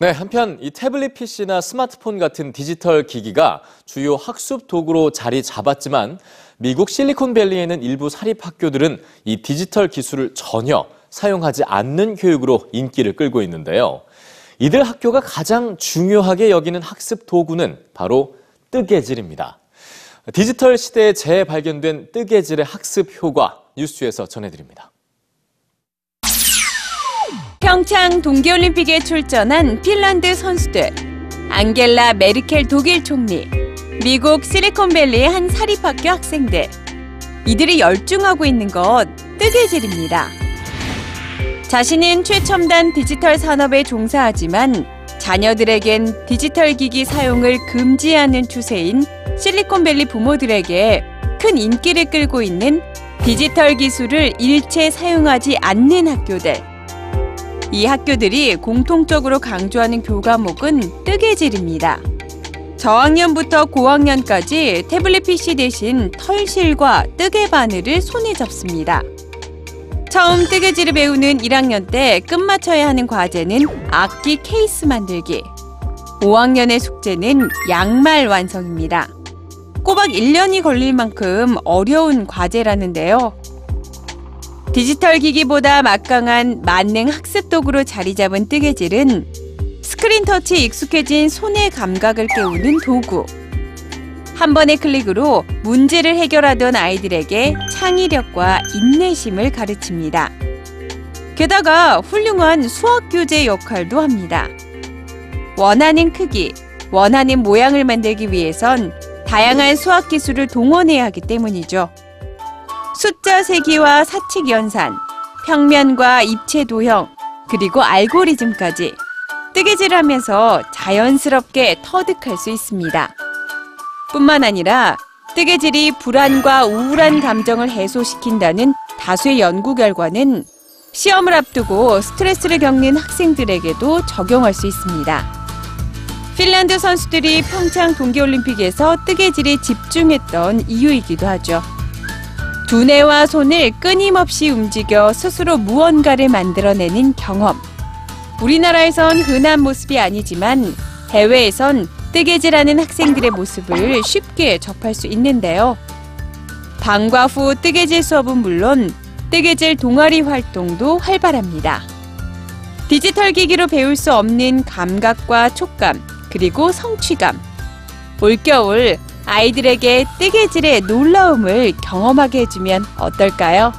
네, 한편 이 태블릿 PC나 스마트폰 같은 디지털 기기가 주요 학습 도구로 자리 잡았지만 미국 실리콘밸리에는 일부 사립 학교들은 이 디지털 기술을 전혀 사용하지 않는 교육으로 인기를 끌고 있는데요. 이들 학교가 가장 중요하게 여기는 학습 도구는 바로 뜨개질입니다. 디지털 시대에 재발견된 뜨개질의 학습 효과 뉴스에서 전해드립니다. 평창 동계올림픽에 출전한 핀란드 선수들, 앙겔라 메르켈 독일 총리, 미국 실리콘밸리의 한 사립학교 학생들. 이들이 열중하고 있는 것 뜨개질입니다. 자신은 최첨단 디지털 산업에 종사하지만 자녀들에겐 디지털 기기 사용을 금지하는 추세인 실리콘밸리 부모들에게 큰 인기를 끌고 있는 디지털 기술을 일체 사용하지 않는 학교들. 이 학교들이 공통적으로 강조하는 교과목은 뜨개질입니다. 저학년부터 고학년까지 태블릿 PC 대신 털실과 뜨개 바늘을 손에 접습니다. 처음 뜨개질을 배우는 1학년 때 끝마쳐야 하는 과제는 악기 케이스 만들기. 5학년의 숙제는 양말 완성입니다. 꼬박 1년이 걸릴 만큼 어려운 과제라는데요. 디지털 기기보다 막강한 만능 학습 도구로 자리 잡은 뜨개질은 스크린 터치에 익숙해진 손의 감각을 깨우는 도구. 한 번의 클릭으로 문제를 해결하던 아이들에게 창의력과 인내심을 가르칩니다. 게다가 훌륭한 수학 교재 역할도 합니다. 원하는 크기, 원하는 모양을 만들기 위해선 다양한 수학 기술을 동원해야 하기 때문이죠. 숫자 세기와 사칙 연산, 평면과 입체 도형, 그리고 알고리즘까지 뜨개질을 하면서 자연스럽게 터득할 수 있습니다. 뿐만 아니라 뜨개질이 불안과 우울한 감정을 해소시킨다는 다수의 연구 결과는 시험을 앞두고 스트레스를 겪는 학생들에게도 적용할 수 있습니다. 핀란드 선수들이 평창 동계올림픽에서 뜨개질에 집중했던 이유이기도 하죠. 두뇌와 손을 끊임없이 움직여 스스로 무언가를 만들어내는 경험. 우리나라에선 흔한 모습이 아니지만 해외에선 뜨개질하는 학생들의 모습을 쉽게 접할 수 있는데요. 방과 후 뜨개질 수업은 물론 뜨개질 동아리 활동도 활발합니다. 디지털 기기로 배울 수 없는 감각과 촉감, 그리고 성취감. 올겨울 아이들에게 뜨개질의 놀라움을 경험하게 해주면 어떨까요?